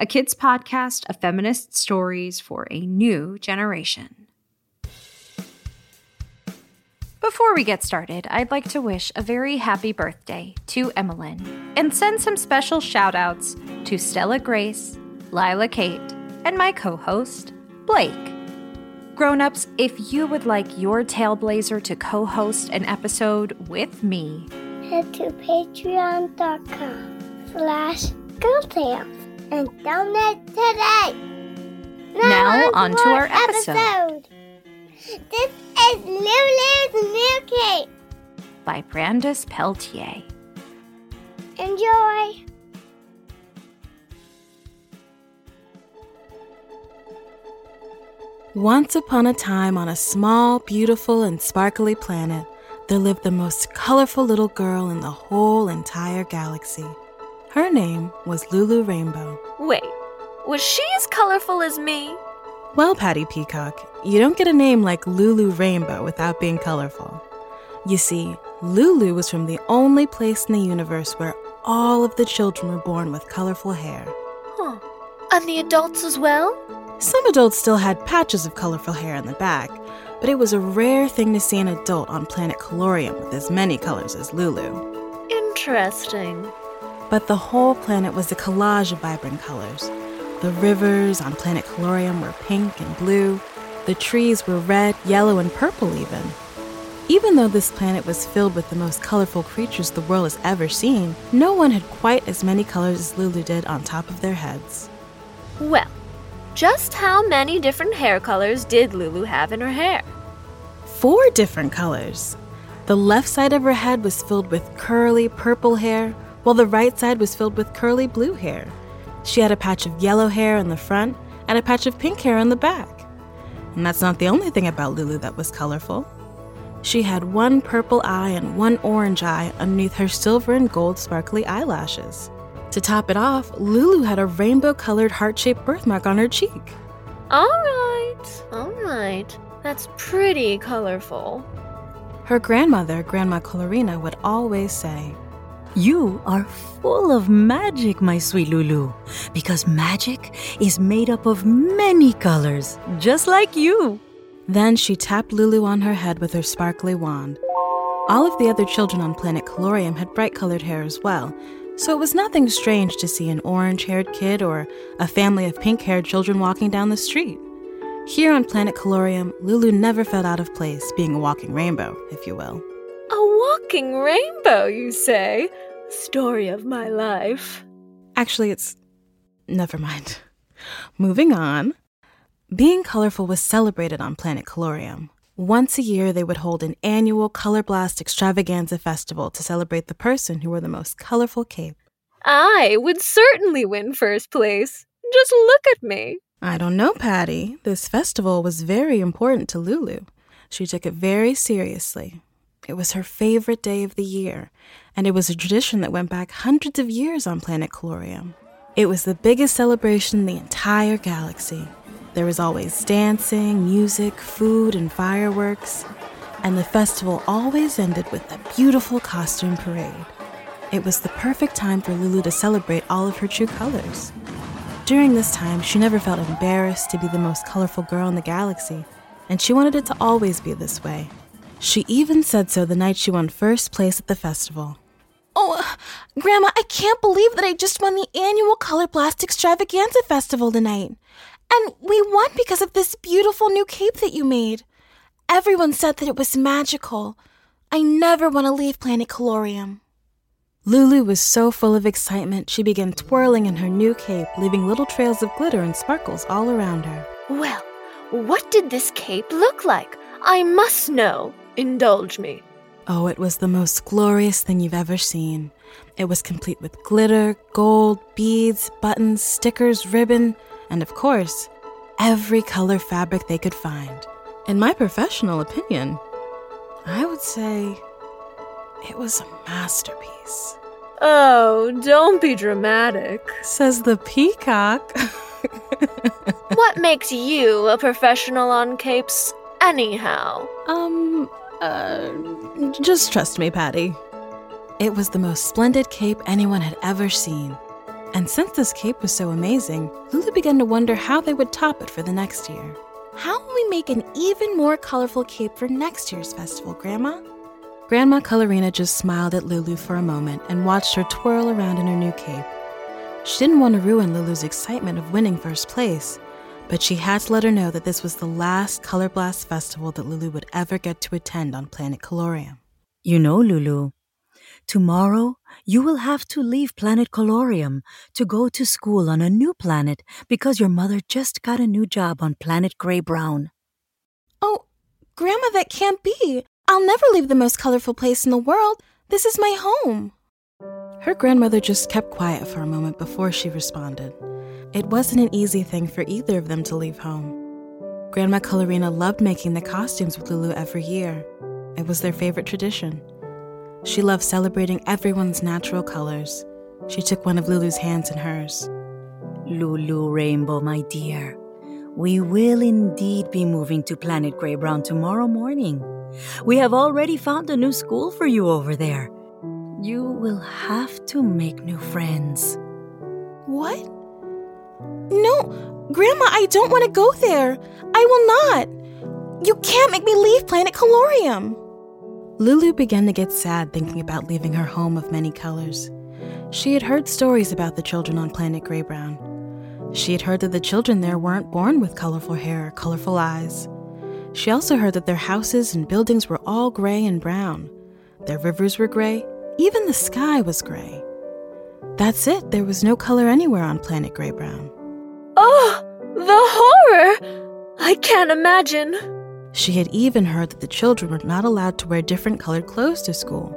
a kids podcast of feminist stories for a new generation. Before we get started, I'd like to wish a very happy birthday to Emmeline and send some special shout outs to Stella Grace, Lila Kate, and my co host, Blake. Grown ups, if you would like your Tailblazer to co host an episode with me, head to patreon.com slash girltales and donate today. Now, now on, to our, our episode. episode. This is Lulu's New Cape by Brandis Peltier. Enjoy. Once upon a time, on a small, beautiful, and sparkly planet, there lived the most colorful little girl in the whole entire galaxy. Her name was Lulu Rainbow. Wait, was she as colorful as me? Well, Patty Peacock, you don't get a name like Lulu Rainbow without being colorful. You see, Lulu was from the only place in the universe where all of the children were born with colorful hair. Huh. And the adults as well? Some adults still had patches of colorful hair in the back, but it was a rare thing to see an adult on planet Colorium with as many colors as Lulu. Interesting. But the whole planet was a collage of vibrant colors. The rivers on planet Colorium were pink and blue. The trees were red, yellow, and purple, even. Even though this planet was filled with the most colorful creatures the world has ever seen, no one had quite as many colors as Lulu did on top of their heads. Well, just how many different hair colors did Lulu have in her hair? Four different colors. The left side of her head was filled with curly purple hair, while the right side was filled with curly blue hair. She had a patch of yellow hair in the front and a patch of pink hair in the back. And that's not the only thing about Lulu that was colorful. She had one purple eye and one orange eye underneath her silver and gold sparkly eyelashes. To top it off, Lulu had a rainbow colored heart shaped birthmark on her cheek. All right, all right. That's pretty colorful. Her grandmother, Grandma Colorina, would always say, you are full of magic, my sweet Lulu, because magic is made up of many colors, just like you. Then she tapped Lulu on her head with her sparkly wand. All of the other children on planet Colorium had bright colored hair as well, so it was nothing strange to see an orange haired kid or a family of pink haired children walking down the street. Here on Planet Colorium, Lulu never felt out of place, being a walking rainbow, if you will. A walking rainbow, you say? Story of my life. Actually, it's. Never mind. Moving on. Being colorful was celebrated on Planet Colorium. Once a year, they would hold an annual Color Blast Extravaganza Festival to celebrate the person who wore the most colorful cape. I would certainly win first place. Just look at me. I don't know, Patty. This festival was very important to Lulu. She took it very seriously. It was her favorite day of the year, and it was a tradition that went back hundreds of years on Planet Colorium. It was the biggest celebration in the entire galaxy. There was always dancing, music, food, and fireworks, and the festival always ended with a beautiful costume parade. It was the perfect time for Lulu to celebrate all of her true colors. During this time, she never felt embarrassed to be the most colorful girl in the galaxy, and she wanted it to always be this way. She even said so the night she won first place at the festival. Oh, uh, Grandma, I can't believe that I just won the annual Color Blast Extravaganza Festival tonight. And we won because of this beautiful new cape that you made. Everyone said that it was magical. I never want to leave Planet Colorium. Lulu was so full of excitement, she began twirling in her new cape, leaving little trails of glitter and sparkles all around her. Well, what did this cape look like? I must know. Indulge me. Oh, it was the most glorious thing you've ever seen. It was complete with glitter, gold, beads, buttons, stickers, ribbon, and of course, every color fabric they could find. In my professional opinion, I would say it was a masterpiece. Oh, don't be dramatic, says the peacock. what makes you a professional on capes, anyhow? Um, uh, just trust me, Patty. It was the most splendid cape anyone had ever seen. And since this cape was so amazing, Lulu began to wonder how they would top it for the next year. How will we make an even more colorful cape for next year's festival, Grandma? Grandma Colorina just smiled at Lulu for a moment and watched her twirl around in her new cape. She didn't want to ruin Lulu's excitement of winning first place, but she had to let her know that this was the last Color Blast festival that Lulu would ever get to attend on Planet Colorium. You know, Lulu, tomorrow you will have to leave Planet Colorium to go to school on a new planet because your mother just got a new job on Planet Gray Brown. Oh, Grandma, that can't be. I'll never leave the most colorful place in the world. This is my home. Her grandmother just kept quiet for a moment before she responded. It wasn't an easy thing for either of them to leave home. Grandma Colorina loved making the costumes with Lulu every year. It was their favorite tradition. She loved celebrating everyone's natural colors. She took one of Lulu's hands in hers. Lulu Rainbow, my dear, we will indeed be moving to Planet Gray Brown tomorrow morning. We have already found a new school for you over there. You will have to make new friends. What? No, Grandma, I don't want to go there. I will not. You can't make me leave Planet Colorium. Lulu began to get sad thinking about leaving her home of many colors. She had heard stories about the children on Planet Gray Brown. She had heard that the children there weren't born with colorful hair or colorful eyes. She also heard that their houses and buildings were all gray and brown. Their rivers were gray, even the sky was gray. That's it, there was no color anywhere on planet Gray Brown. Oh, the horror! I can't imagine. She had even heard that the children were not allowed to wear different colored clothes to school.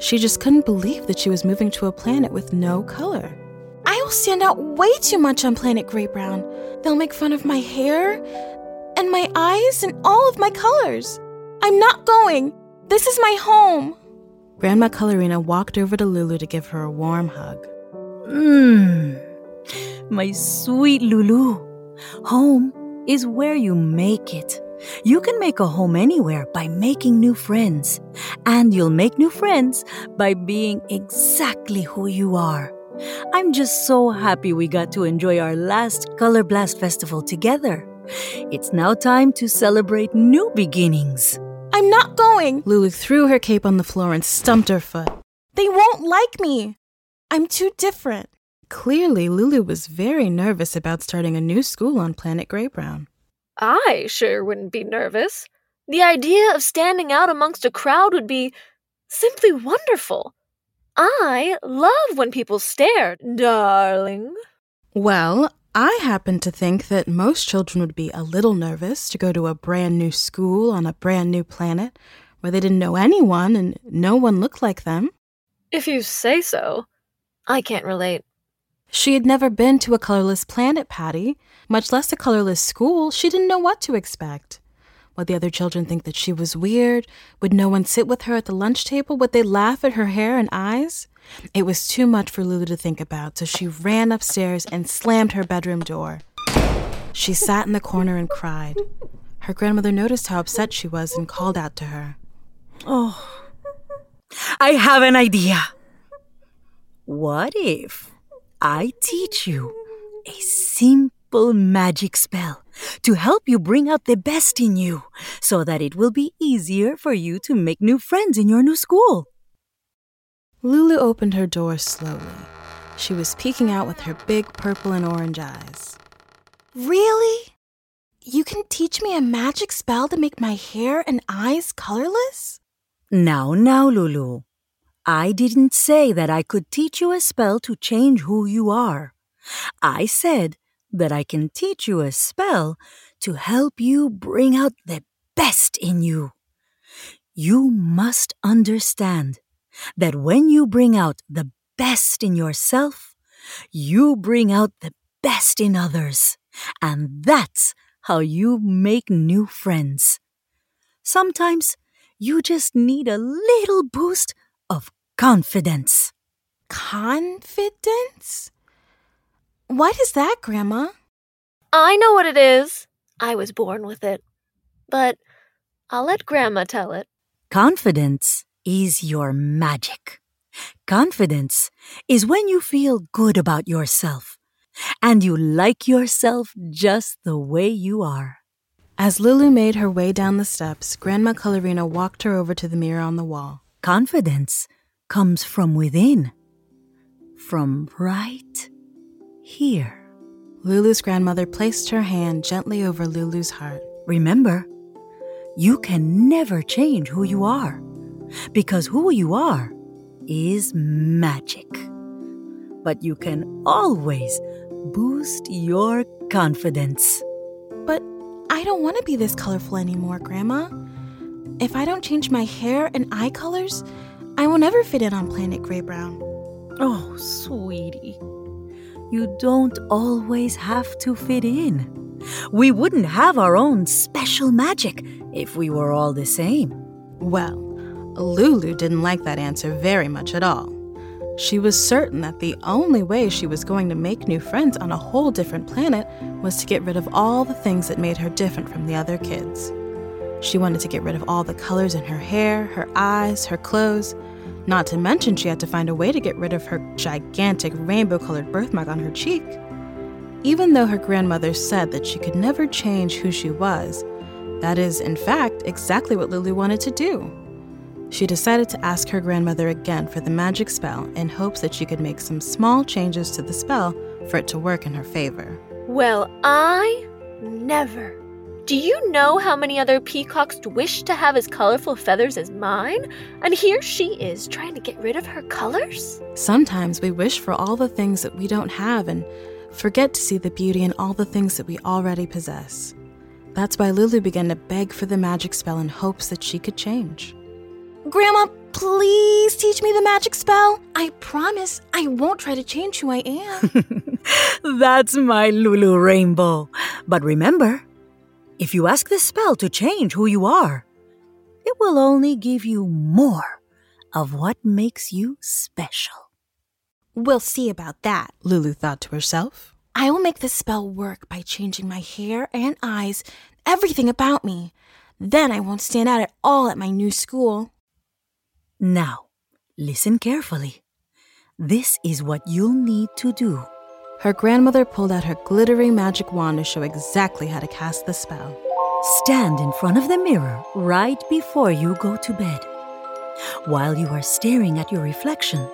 She just couldn't believe that she was moving to a planet with no color. I will stand out way too much on planet Gray Brown. They'll make fun of my hair and my eyes and all of my colors. I'm not going. This is my home. Grandma Colorina walked over to Lulu to give her a warm hug. Mmm, my sweet Lulu. Home is where you make it. You can make a home anywhere by making new friends. And you'll make new friends by being exactly who you are. I'm just so happy we got to enjoy our last Color Blast Festival together. It's now time to celebrate new beginnings. I'm not going. Lulu threw her cape on the floor and stumped her foot. They won't like me. I'm too different. Clearly, Lulu was very nervous about starting a new school on Planet Gray Brown. I sure wouldn't be nervous. The idea of standing out amongst a crowd would be simply wonderful. I love when people stare, darling. Well, I happen to think that most children would be a little nervous to go to a brand new school on a brand new planet where they didn't know anyone and no one looked like them. If you say so. I can't relate. She had never been to a colorless planet, Patty, much less a colorless school. She didn't know what to expect. Would the other children think that she was weird? Would no one sit with her at the lunch table? Would they laugh at her hair and eyes? It was too much for Lulu to think about, so she ran upstairs and slammed her bedroom door. She sat in the corner and cried. Her grandmother noticed how upset she was and called out to her. Oh, I have an idea. What if I teach you a simple magic spell to help you bring out the best in you so that it will be easier for you to make new friends in your new school? Lulu opened her door slowly. She was peeking out with her big purple and orange eyes. Really? You can teach me a magic spell to make my hair and eyes colorless? Now, now, Lulu. I didn't say that I could teach you a spell to change who you are. I said that I can teach you a spell to help you bring out the best in you. You must understand that when you bring out the best in yourself, you bring out the best in others. And that's how you make new friends. Sometimes you just need a little boost of confidence. Confidence? What is that, Grandma? I know what it is. I was born with it. But I'll let Grandma tell it. Confidence is your magic. Confidence is when you feel good about yourself and you like yourself just the way you are. As Lulu made her way down the steps, Grandma Colorina walked her over to the mirror on the wall. Confidence comes from within, from right here. Lulu's grandmother placed her hand gently over Lulu's heart. Remember, you can never change who you are because who you are is magic. But you can always boost your confidence. But I don't want to be this colorful anymore, Grandma. If I don't change my hair and eye colors, I will never fit in on Planet Grey Brown. Oh, sweetie. You don't always have to fit in. We wouldn't have our own special magic if we were all the same. Well, Lulu didn't like that answer very much at all. She was certain that the only way she was going to make new friends on a whole different planet was to get rid of all the things that made her different from the other kids. She wanted to get rid of all the colors in her hair, her eyes, her clothes. Not to mention, she had to find a way to get rid of her gigantic rainbow colored birthmark on her cheek. Even though her grandmother said that she could never change who she was, that is, in fact, exactly what Lulu wanted to do. She decided to ask her grandmother again for the magic spell in hopes that she could make some small changes to the spell for it to work in her favor. Well, I never. Do you know how many other peacocks wish to have as colorful feathers as mine? And here she is trying to get rid of her colors? Sometimes we wish for all the things that we don't have and forget to see the beauty in all the things that we already possess. That's why Lulu began to beg for the magic spell in hopes that she could change. Grandma, please teach me the magic spell. I promise I won't try to change who I am. That's my Lulu Rainbow. But remember, if you ask the spell to change who you are, it will only give you more of what makes you special. We'll see about that, Lulu thought to herself. I will make this spell work by changing my hair and eyes, everything about me. Then I won't stand out at all at my new school. Now, listen carefully. This is what you'll need to do. Her grandmother pulled out her glittery magic wand to show exactly how to cast the spell. Stand in front of the mirror right before you go to bed. While you are staring at your reflection,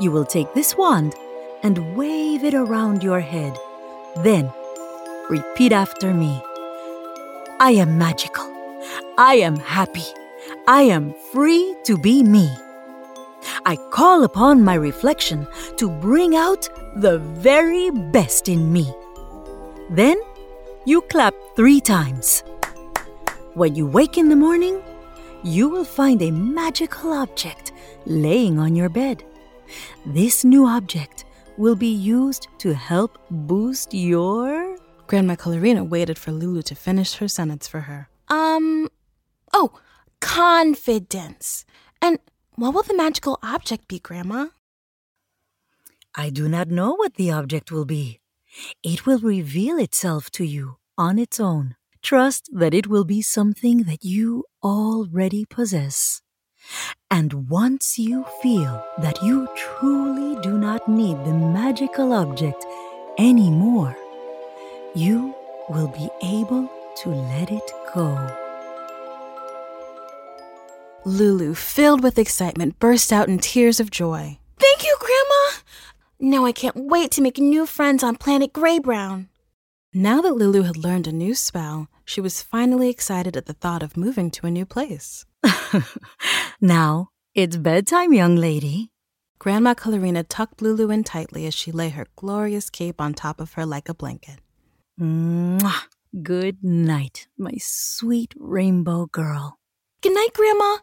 you will take this wand and wave it around your head. Then, repeat after me I am magical. I am happy. I am free to be me. I call upon my reflection to bring out the very best in me. Then you clap three times. When you wake in the morning, you will find a magical object laying on your bed. This new object will be used to help boost your. Grandma Colorina waited for Lulu to finish her sentence for her. Um, oh, confidence. And what will the magical object be, Grandma? I do not know what the object will be. It will reveal itself to you on its own. Trust that it will be something that you already possess. And once you feel that you truly do not need the magical object anymore, you will be able to let it go. Lulu, filled with excitement, burst out in tears of joy. Thank you, Grandma! Now I can't wait to make new friends on planet Grey Brown. Now that Lulu had learned a new spell, she was finally excited at the thought of moving to a new place. now, it's bedtime, young lady. Grandma Colorina tucked Lulu in tightly as she lay her glorious cape on top of her like a blanket. Mwah! Good night, my sweet rainbow girl. Good night, Grandma.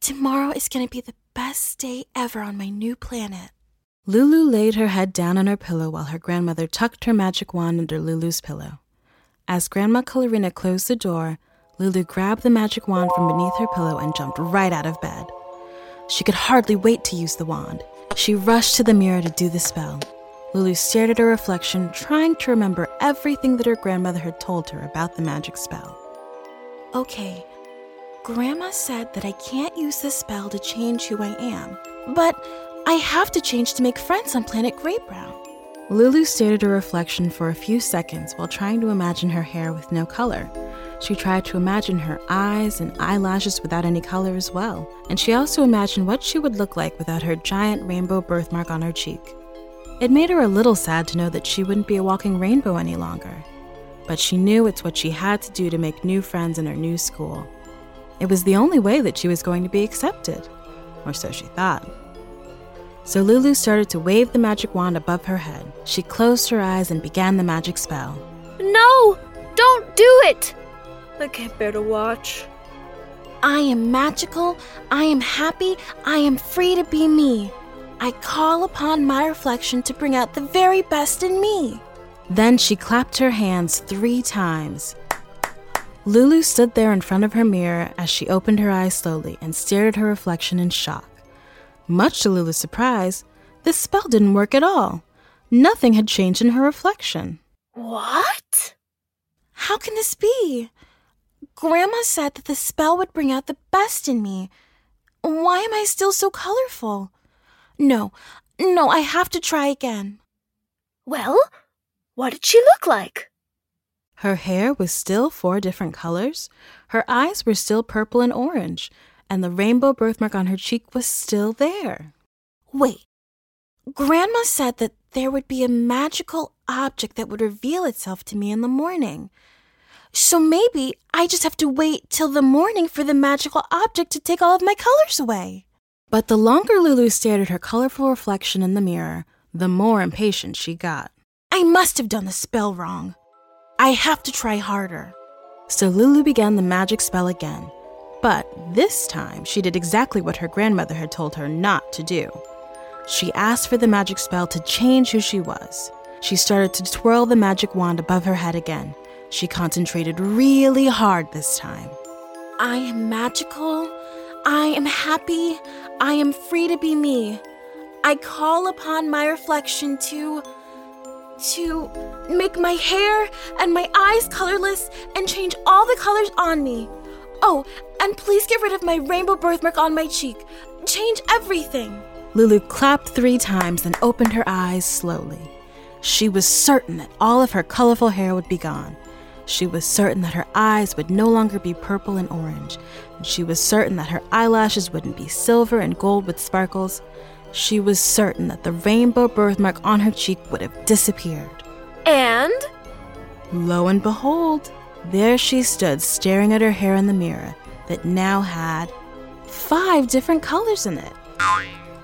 Tomorrow is going to be the best day ever on my new planet. Lulu laid her head down on her pillow while her grandmother tucked her magic wand under Lulu's pillow. As Grandma Colorina closed the door, Lulu grabbed the magic wand from beneath her pillow and jumped right out of bed. She could hardly wait to use the wand. She rushed to the mirror to do the spell. Lulu stared at her reflection, trying to remember everything that her grandmother had told her about the magic spell. Okay, Grandma said that I can't use this spell to change who I am, but I have to change to make friends on planet Grey Brown. Lulu stared at her reflection for a few seconds while trying to imagine her hair with no color. She tried to imagine her eyes and eyelashes without any color as well, and she also imagined what she would look like without her giant rainbow birthmark on her cheek. It made her a little sad to know that she wouldn't be a walking rainbow any longer, but she knew it's what she had to do to make new friends in her new school. It was the only way that she was going to be accepted, or so she thought. So Lulu started to wave the magic wand above her head. She closed her eyes and began the magic spell. No! Don't do it! I can't bear to watch. I am magical, I am happy, I am free to be me. I call upon my reflection to bring out the very best in me. Then she clapped her hands three times. Lulu stood there in front of her mirror as she opened her eyes slowly and stared at her reflection in shock. Much to Lulu's surprise, this spell didn't work at all. Nothing had changed in her reflection. What? How can this be? Grandma said that the spell would bring out the best in me. Why am I still so colorful? No, no, I have to try again. Well, what did she look like? Her hair was still four different colors, her eyes were still purple and orange, and the rainbow birthmark on her cheek was still there. Wait, Grandma said that there would be a magical object that would reveal itself to me in the morning. So maybe I just have to wait till the morning for the magical object to take all of my colors away. But the longer Lulu stared at her colorful reflection in the mirror, the more impatient she got. I must have done the spell wrong. I have to try harder. So Lulu began the magic spell again. But this time, she did exactly what her grandmother had told her not to do. She asked for the magic spell to change who she was. She started to twirl the magic wand above her head again. She concentrated really hard this time. I am magical. I am happy. I am free to be me. I call upon my reflection to to make my hair and my eyes colorless and change all the colors on me. Oh, and please get rid of my rainbow birthmark on my cheek. Change everything. Lulu clapped three times and opened her eyes slowly. She was certain that all of her colorful hair would be gone. She was certain that her eyes would no longer be purple and orange. And she was certain that her eyelashes wouldn't be silver and gold with sparkles. She was certain that the rainbow birthmark on her cheek would have disappeared. And? Lo and behold, There she stood staring at her hair in the mirror that now had five different colors in it.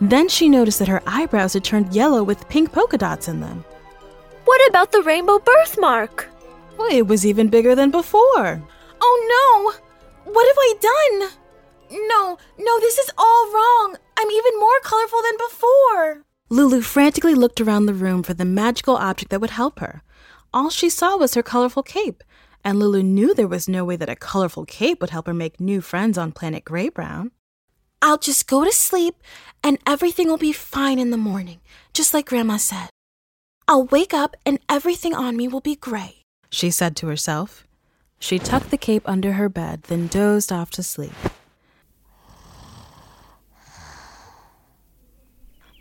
Then she noticed that her eyebrows had turned yellow with pink polka dots in them. What about the rainbow birthmark? Well, it was even bigger than before. Oh no! What have I done? No, no, this is all wrong. I'm even more colorful than before. Lulu frantically looked around the room for the magical object that would help her. All she saw was her colorful cape, and Lulu knew there was no way that a colorful cape would help her make new friends on planet Gray Brown. I'll just go to sleep and everything will be fine in the morning, just like Grandma said. I'll wake up and everything on me will be gray, she said to herself. She tucked the cape under her bed, then dozed off to sleep.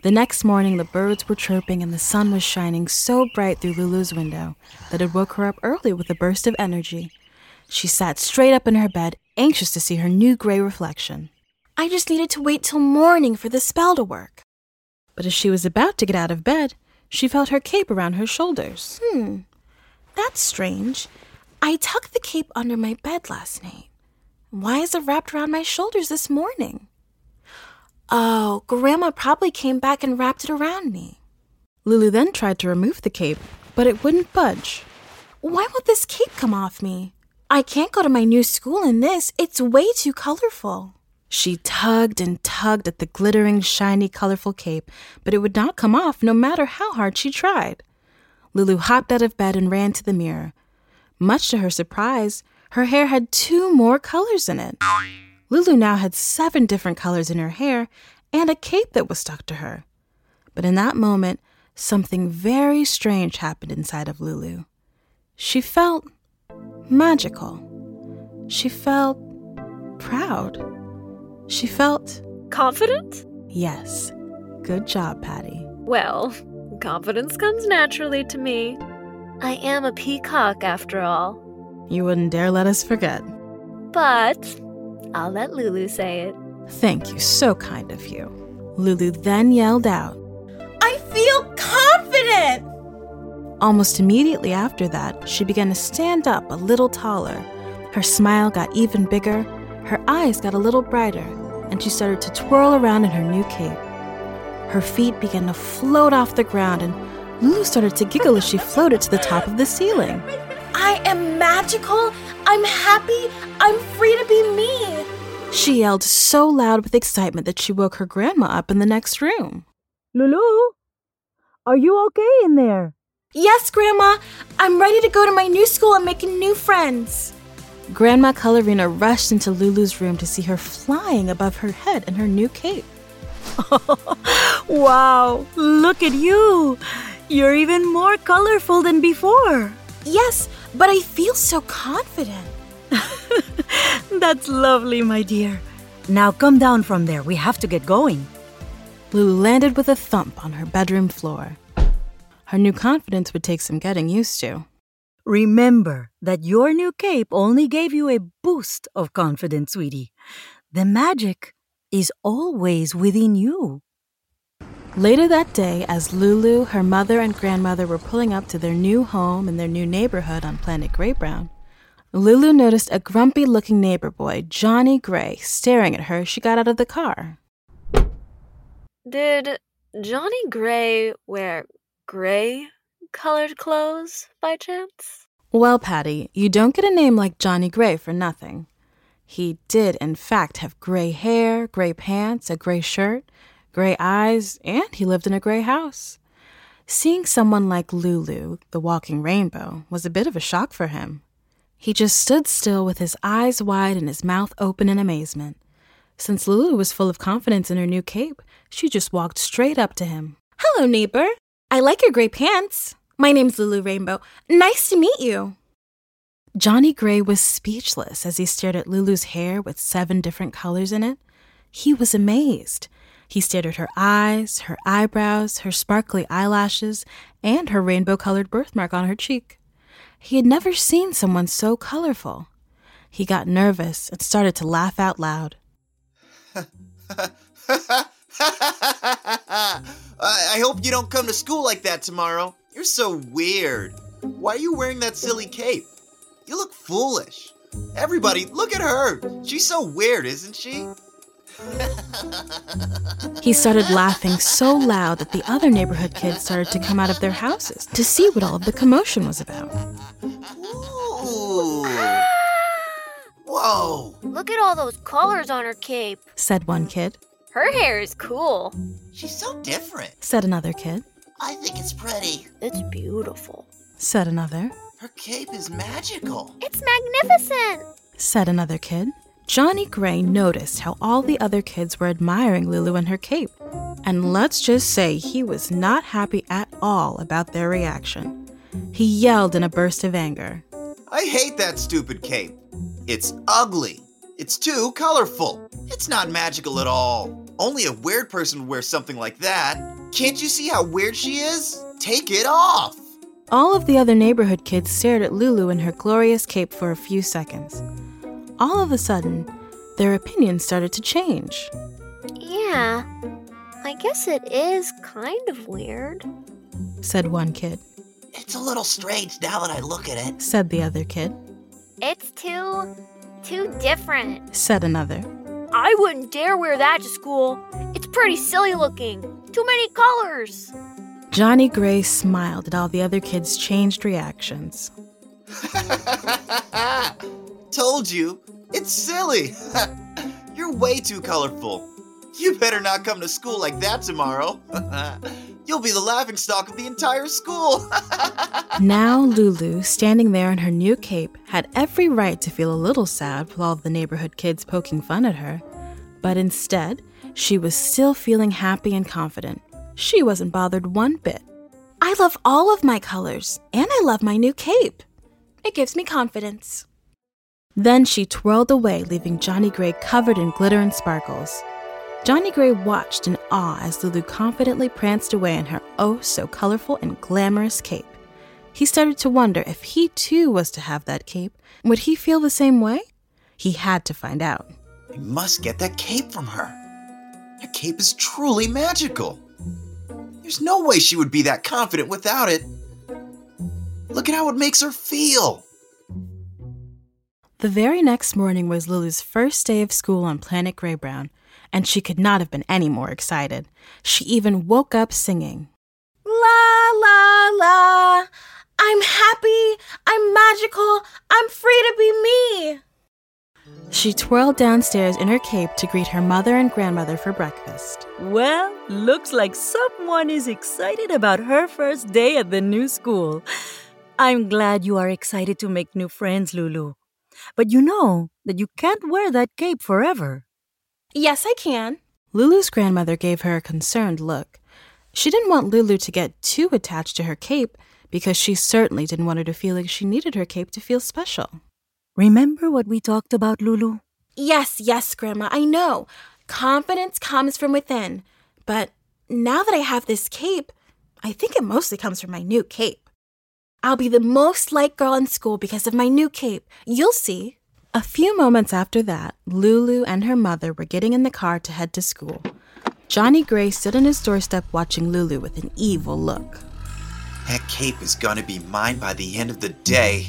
The next morning, the birds were chirping and the sun was shining so bright through Lulu's window that it woke her up early with a burst of energy. She sat straight up in her bed, anxious to see her new gray reflection. I just needed to wait till morning for the spell to work. But as she was about to get out of bed, she felt her cape around her shoulders. Hmm, that's strange. I tucked the cape under my bed last night. Why is it wrapped around my shoulders this morning? Oh, Grandma probably came back and wrapped it around me. Lulu then tried to remove the cape, but it wouldn't budge. Why won't this cape come off me? I can't go to my new school in this. It's way too colorful. She tugged and tugged at the glittering, shiny, colorful cape, but it would not come off no matter how hard she tried. Lulu hopped out of bed and ran to the mirror. Much to her surprise, her hair had two more colors in it. Lulu now had seven different colors in her hair and a cape that was stuck to her. But in that moment, something very strange happened inside of Lulu. She felt magical. She felt proud. She felt confident? Yes. Good job, Patty. Well, confidence comes naturally to me. I am a peacock after all. You wouldn't dare let us forget. But I'll let Lulu say it. Thank you, so kind of you. Lulu then yelled out, I feel confident! Almost immediately after that, she began to stand up a little taller. Her smile got even bigger, her eyes got a little brighter, and she started to twirl around in her new cape. Her feet began to float off the ground, and Lulu started to giggle as she floated to the top of the ceiling. I am magical. I'm happy. I'm free to be me. She yelled so loud with excitement that she woke her grandma up in the next room. Lulu, are you okay in there? Yes, Grandma. I'm ready to go to my new school and make new friends. Grandma Colorina rushed into Lulu's room to see her flying above her head in her new cape. wow, look at you! You're even more colorful than before. Yes, but I feel so confident. That's lovely, my dear. Now come down from there. We have to get going. Lulu landed with a thump on her bedroom floor. Her new confidence would take some getting used to. Remember that your new cape only gave you a boost of confidence, sweetie. The magic is always within you. Later that day, as Lulu, her mother, and grandmother were pulling up to their new home in their new neighborhood on Planet Gray Brown, Lulu noticed a grumpy looking neighbor boy, Johnny Gray, staring at her as she got out of the car. Did Johnny Gray wear gray colored clothes by chance? Well, Patty, you don't get a name like Johnny Gray for nothing. He did, in fact, have gray hair, gray pants, a gray shirt, gray eyes, and he lived in a gray house. Seeing someone like Lulu, the walking rainbow, was a bit of a shock for him. He just stood still with his eyes wide and his mouth open in amazement. Since Lulu was full of confidence in her new cape, she just walked straight up to him. Hello, neighbor. I like your gray pants. My name's Lulu Rainbow. Nice to meet you. Johnny Gray was speechless as he stared at Lulu's hair with seven different colors in it. He was amazed. He stared at her eyes, her eyebrows, her sparkly eyelashes, and her rainbow colored birthmark on her cheek. He had never seen someone so colorful. He got nervous and started to laugh out loud. I hope you don't come to school like that tomorrow. You're so weird. Why are you wearing that silly cape? You look foolish. Everybody, look at her. She's so weird, isn't she? He started laughing so loud that the other neighborhood kids started to come out of their houses to see what all of the commotion was about. Ooh. Whoa. Look at all those colors on her cape. Said one kid. Her hair is cool. She's so different. Said another kid. I think it's pretty. It's beautiful. Said another. Her cape is magical. It's magnificent. Said another kid. Johnny Gray noticed how all the other kids were admiring Lulu and her cape. And let's just say he was not happy at all about their reaction. He yelled in a burst of anger. I hate that stupid cape. It's ugly. It's too colorful. It's not magical at all. Only a weird person would wear something like that. Can't you see how weird she is? Take it off. All of the other neighborhood kids stared at Lulu in her glorious cape for a few seconds. All of a sudden, their opinions started to change. Yeah, I guess it is kind of weird. Said one kid. It's a little strange now that I look at it. Said the other kid. It's too, too different. Said another. I wouldn't dare wear that to school. It's pretty silly looking. Too many colors. Johnny Gray smiled at all the other kids' changed reactions. Told you, it's silly. You're way too colorful. You better not come to school like that tomorrow. You'll be the laughing stock of the entire school. now, Lulu, standing there in her new cape, had every right to feel a little sad with all the neighborhood kids poking fun at her. But instead, she was still feeling happy and confident. She wasn't bothered one bit. I love all of my colors, and I love my new cape. It gives me confidence. Then she twirled away, leaving Johnny Gray covered in glitter and sparkles. Johnny Gray watched in awe as Lulu confidently pranced away in her oh so colorful and glamorous cape. He started to wonder if he too was to have that cape. Would he feel the same way? He had to find out. I must get that cape from her. That cape is truly magical. There's no way she would be that confident without it. Look at how it makes her feel. The very next morning was Lulu's first day of school on Planet Gray Brown, and she could not have been any more excited. She even woke up singing. La la la! I'm happy! I'm magical! I'm free to be me! She twirled downstairs in her cape to greet her mother and grandmother for breakfast. Well, looks like someone is excited about her first day at the new school. I'm glad you are excited to make new friends, Lulu. But you know that you can't wear that cape forever. Yes, I can. Lulu's grandmother gave her a concerned look. She didn't want Lulu to get too attached to her cape because she certainly didn't want her to feel like she needed her cape to feel special. Remember what we talked about, Lulu? Yes, yes, Grandma, I know. Confidence comes from within. But now that I have this cape, I think it mostly comes from my new cape. I'll be the most liked girl in school because of my new cape. You'll see. A few moments after that, Lulu and her mother were getting in the car to head to school. Johnny Gray stood on his doorstep watching Lulu with an evil look. That cape is gonna be mine by the end of the day.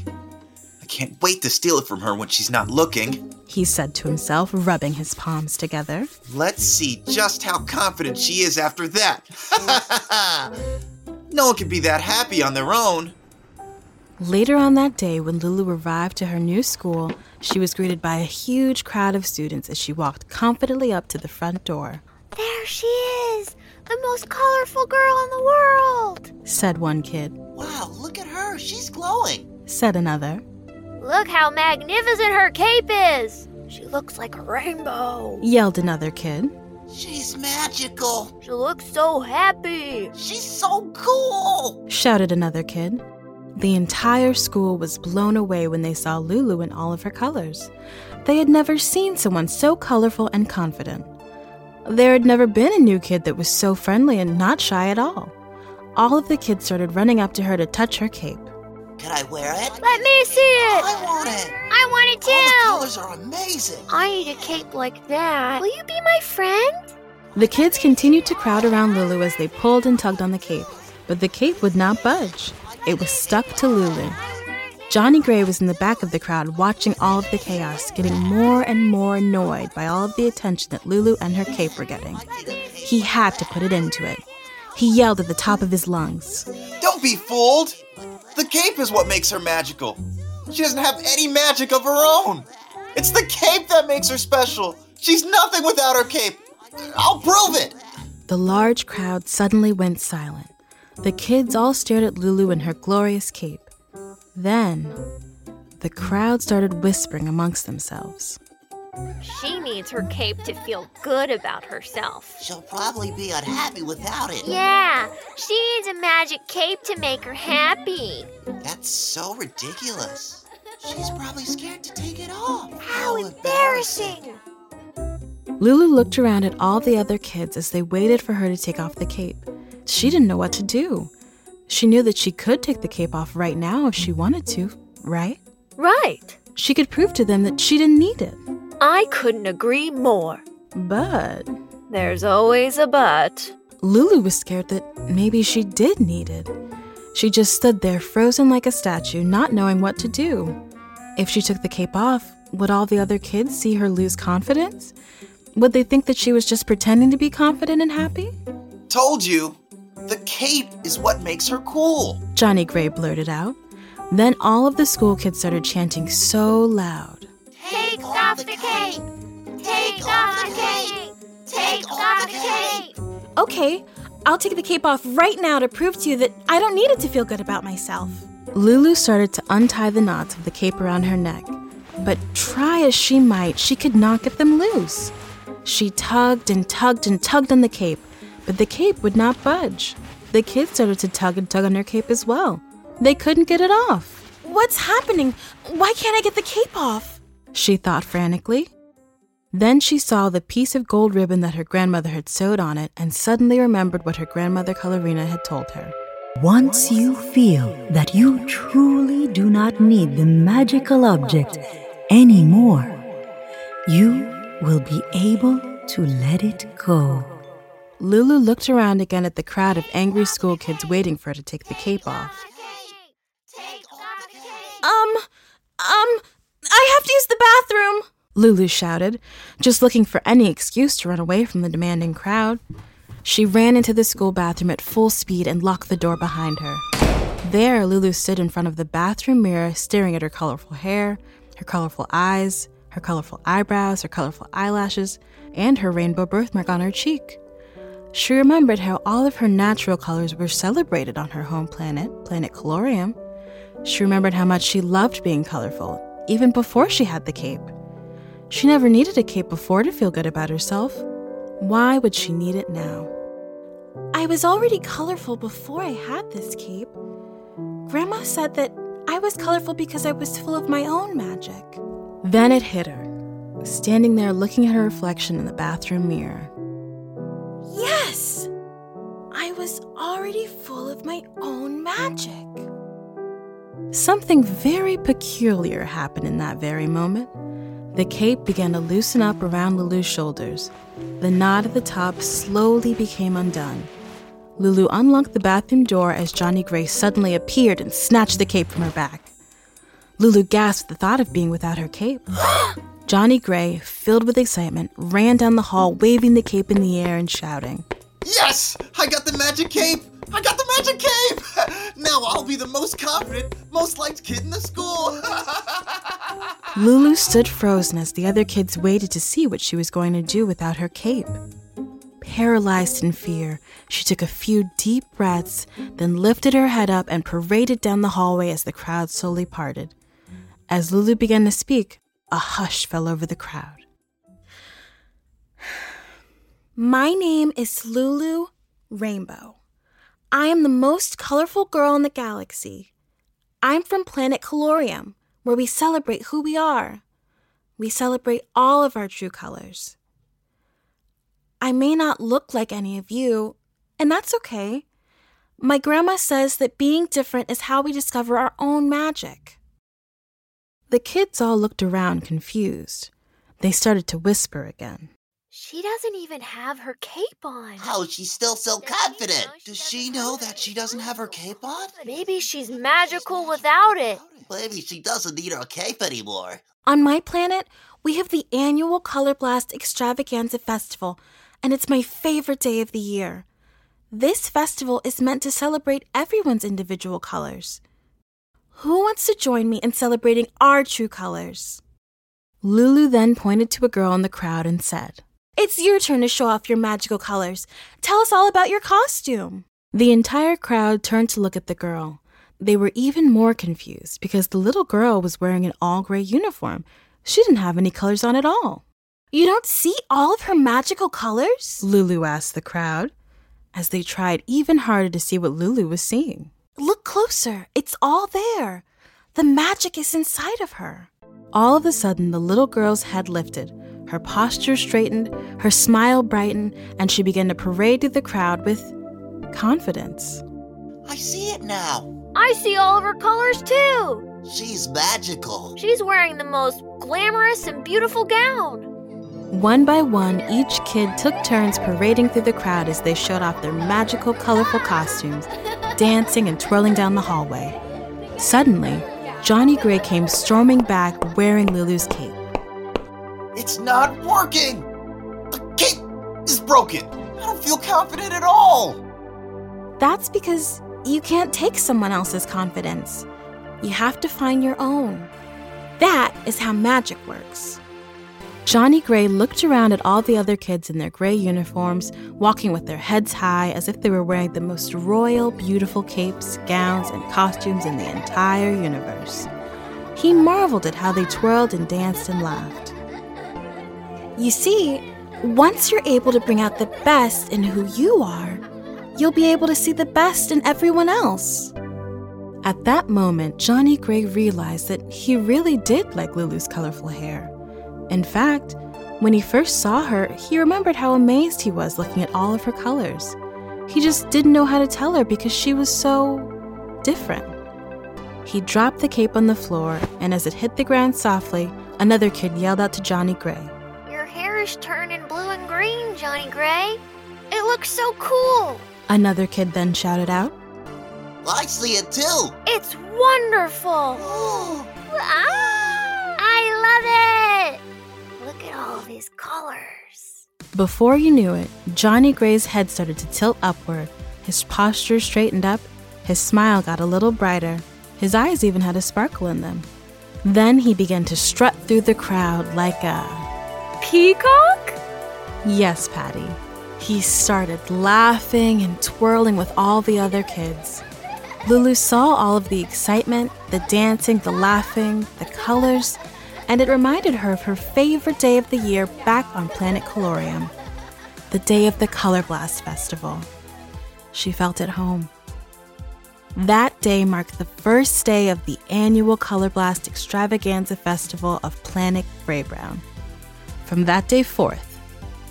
I can't wait to steal it from her when she's not looking. He said to himself, rubbing his palms together. Let's see just how confident she is after that. no one can be that happy on their own. Later on that day, when Lulu arrived to her new school, she was greeted by a huge crowd of students as she walked confidently up to the front door. There she is, the most colorful girl in the world, said one kid. Wow, look at her, she's glowing, said another. Look how magnificent her cape is. She looks like a rainbow, yelled another kid. She's magical. She looks so happy. She's so cool, shouted another kid. The entire school was blown away when they saw Lulu in all of her colors. They had never seen someone so colorful and confident. There had never been a new kid that was so friendly and not shy at all. All of the kids started running up to her to touch her cape. Can I wear it? Let me see it. I want it. I want it too. All the colors are amazing. I need a cape like that. Will you be my friend? The kids continued to crowd around Lulu as they pulled and tugged on the cape, but the cape would not budge. It was stuck to Lulu. Johnny Gray was in the back of the crowd watching all of the chaos, getting more and more annoyed by all of the attention that Lulu and her cape were getting. He had to put it into it. He yelled at the top of his lungs. Don't be fooled! The cape is what makes her magical. She doesn't have any magic of her own. It's the cape that makes her special. She's nothing without her cape. I'll prove it. The large crowd suddenly went silent. The kids all stared at Lulu in her glorious cape. Then, the crowd started whispering amongst themselves. She needs her cape to feel good about herself. She'll probably be unhappy without it. Yeah, she needs a magic cape to make her happy. That's so ridiculous. She's probably scared to take it off. How embarrassing! Lulu looked around at all the other kids as they waited for her to take off the cape. She didn't know what to do. She knew that she could take the cape off right now if she wanted to, right? Right. She could prove to them that she didn't need it. I couldn't agree more. But. There's always a but. Lulu was scared that maybe she did need it. She just stood there frozen like a statue, not knowing what to do. If she took the cape off, would all the other kids see her lose confidence? Would they think that she was just pretending to be confident and happy? Told you. The cape is what makes her cool. Johnny Gray blurted out. Then all of the school kids started chanting so loud. Take off the cape! Take off the cape! Take off the cape! Okay, I'll take the cape off right now to prove to you that I don't need it to feel good about myself. Lulu started to untie the knots of the cape around her neck, but try as she might, she could not get them loose. She tugged and tugged and tugged on the cape, but the cape would not budge. The kids started to tug and tug on their cape as well. They couldn't get it off. What's happening? Why can't I get the cape off? She thought frantically. Then she saw the piece of gold ribbon that her grandmother had sewed on it and suddenly remembered what her grandmother Colorina had told her. Once you feel that you truly do not need the magical object anymore, you will be able to let it go. Lulu looked around again at the crowd of angry school kids waiting for her to take the cape off. Um, um, I have to use the bathroom. Lulu shouted, just looking for any excuse to run away from the demanding crowd. She ran into the school bathroom at full speed and locked the door behind her. There, Lulu stood in front of the bathroom mirror, staring at her colorful hair, her colorful eyes, her colorful eyebrows, her colorful eyelashes, and her rainbow birthmark on her cheek. She remembered how all of her natural colors were celebrated on her home planet, Planet Colorium. She remembered how much she loved being colorful, even before she had the cape. She never needed a cape before to feel good about herself. Why would she need it now? I was already colorful before I had this cape. Grandma said that I was colorful because I was full of my own magic. Then it hit her, standing there looking at her reflection in the bathroom mirror. Was already full of my own magic. Something very peculiar happened in that very moment. The cape began to loosen up around Lulu's shoulders. The knot at the top slowly became undone. Lulu unlocked the bathroom door as Johnny Gray suddenly appeared and snatched the cape from her back. Lulu gasped at the thought of being without her cape. Johnny Gray, filled with excitement, ran down the hall waving the cape in the air and shouting, Yes! I got the magic cape! I got the magic cape! Now I'll be the most confident, most liked kid in the school! Lulu stood frozen as the other kids waited to see what she was going to do without her cape. Paralyzed in fear, she took a few deep breaths, then lifted her head up and paraded down the hallway as the crowd slowly parted. As Lulu began to speak, a hush fell over the crowd. My name is Lulu Rainbow. I am the most colorful girl in the galaxy. I'm from planet Colorium, where we celebrate who we are. We celebrate all of our true colors. I may not look like any of you, and that's okay. My grandma says that being different is how we discover our own magic. The kids all looked around confused. They started to whisper again. She doesn't even have her cape on. How she's still so confident? Does she know that she doesn't have her cape on? Maybe she's magical without it. Maybe she doesn't need her cape anymore. On my planet, we have the annual Color Blast Extravaganza Festival, and it's my favorite day of the year. This festival is meant to celebrate everyone's individual colors. Who wants to join me in celebrating our true colors? Lulu then pointed to a girl in the crowd and said, It's your turn to show off your magical colors. Tell us all about your costume. The entire crowd turned to look at the girl. They were even more confused because the little girl was wearing an all gray uniform. She didn't have any colors on at all. You don't see all of her magical colors? Lulu asked the crowd as they tried even harder to see what Lulu was seeing. Look closer. It's all there. The magic is inside of her. All of a sudden, the little girl's head lifted, her posture straightened, her smile brightened, and she began to parade through the crowd with confidence. I see it now. I see all of her colors too. She's magical. She's wearing the most glamorous and beautiful gown. One by one, each kid took turns parading through the crowd as they showed off their magical, colorful costumes, dancing and twirling down the hallway. Suddenly, Johnny Gray came storming back wearing Lulu's cape. It's not working! The cape is broken! I don't feel confident at all! That's because you can't take someone else's confidence. You have to find your own. That is how magic works. Johnny Gray looked around at all the other kids in their gray uniforms, walking with their heads high as if they were wearing the most royal, beautiful capes, gowns, and costumes in the entire universe. He marveled at how they twirled and danced and laughed. You see, once you're able to bring out the best in who you are, you'll be able to see the best in everyone else. At that moment, Johnny Gray realized that he really did like Lulu's colorful hair. In fact, when he first saw her, he remembered how amazed he was looking at all of her colors. He just didn't know how to tell her because she was so different. He dropped the cape on the floor, and as it hit the ground softly, another kid yelled out to Johnny Gray. Your hair is turning blue and green, Johnny Gray. It looks so cool. Another kid then shouted out, I see it too. It's wonderful. ah, I love it. Look at all these colors. Before you knew it, Johnny Gray's head started to tilt upward, his posture straightened up, his smile got a little brighter, his eyes even had a sparkle in them. Then he began to strut through the crowd like a peacock? Yes, Patty. He started laughing and twirling with all the other kids. Lulu saw all of the excitement, the dancing, the laughing, the colors, and it reminded her of her favorite day of the year back on planet Colorium, the day of the Color Blast Festival. She felt at home. That day marked the first day of the annual Color Blast Extravaganza Festival of Planet Gray Brown. From that day forth,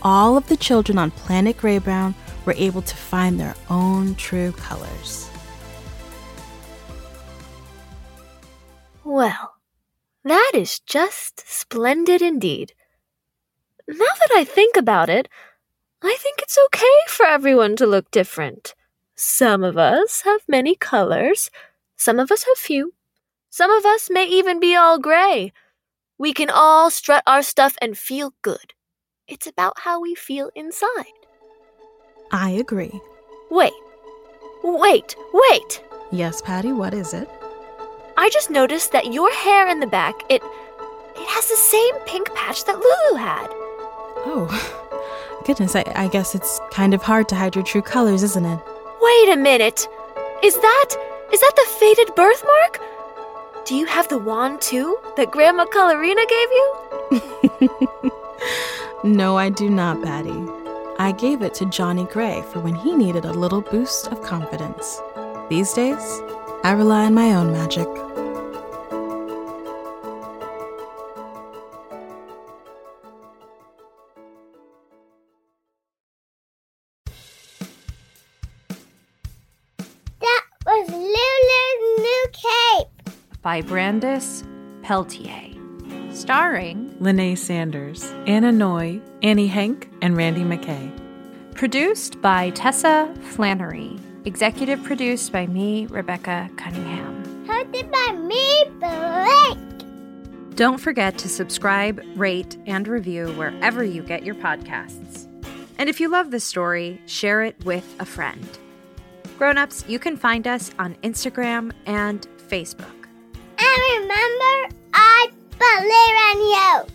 all of the children on Planet Gray Brown were able to find their own true colors. Well, that is just splendid indeed. Now that I think about it, I think it's okay for everyone to look different. Some of us have many colors, some of us have few, some of us may even be all gray. We can all strut our stuff and feel good. It's about how we feel inside. I agree. Wait, wait, wait! Yes, Patty, what is it? I just noticed that your hair in the back, it it has the same pink patch that Lulu had. Oh, goodness, I, I guess it's kind of hard to hide your true colors, isn't it? Wait a minute. Is that is that the faded birthmark? Do you have the wand too that Grandma Colorina gave you? no, I do not, Patty. I gave it to Johnny Gray for when he needed a little boost of confidence. These days, I rely on my own magic. By Brandis Peltier. Starring Lene Sanders, Anna Noy, Annie Hank, and Randy McKay. Produced by Tessa Flannery. Executive produced by me, Rebecca Cunningham. Hosted by me, Blake. Don't forget to subscribe, rate, and review wherever you get your podcasts. And if you love this story, share it with a friend. Grown-ups, you can find us on Instagram and Facebook. And remember, I believe in you.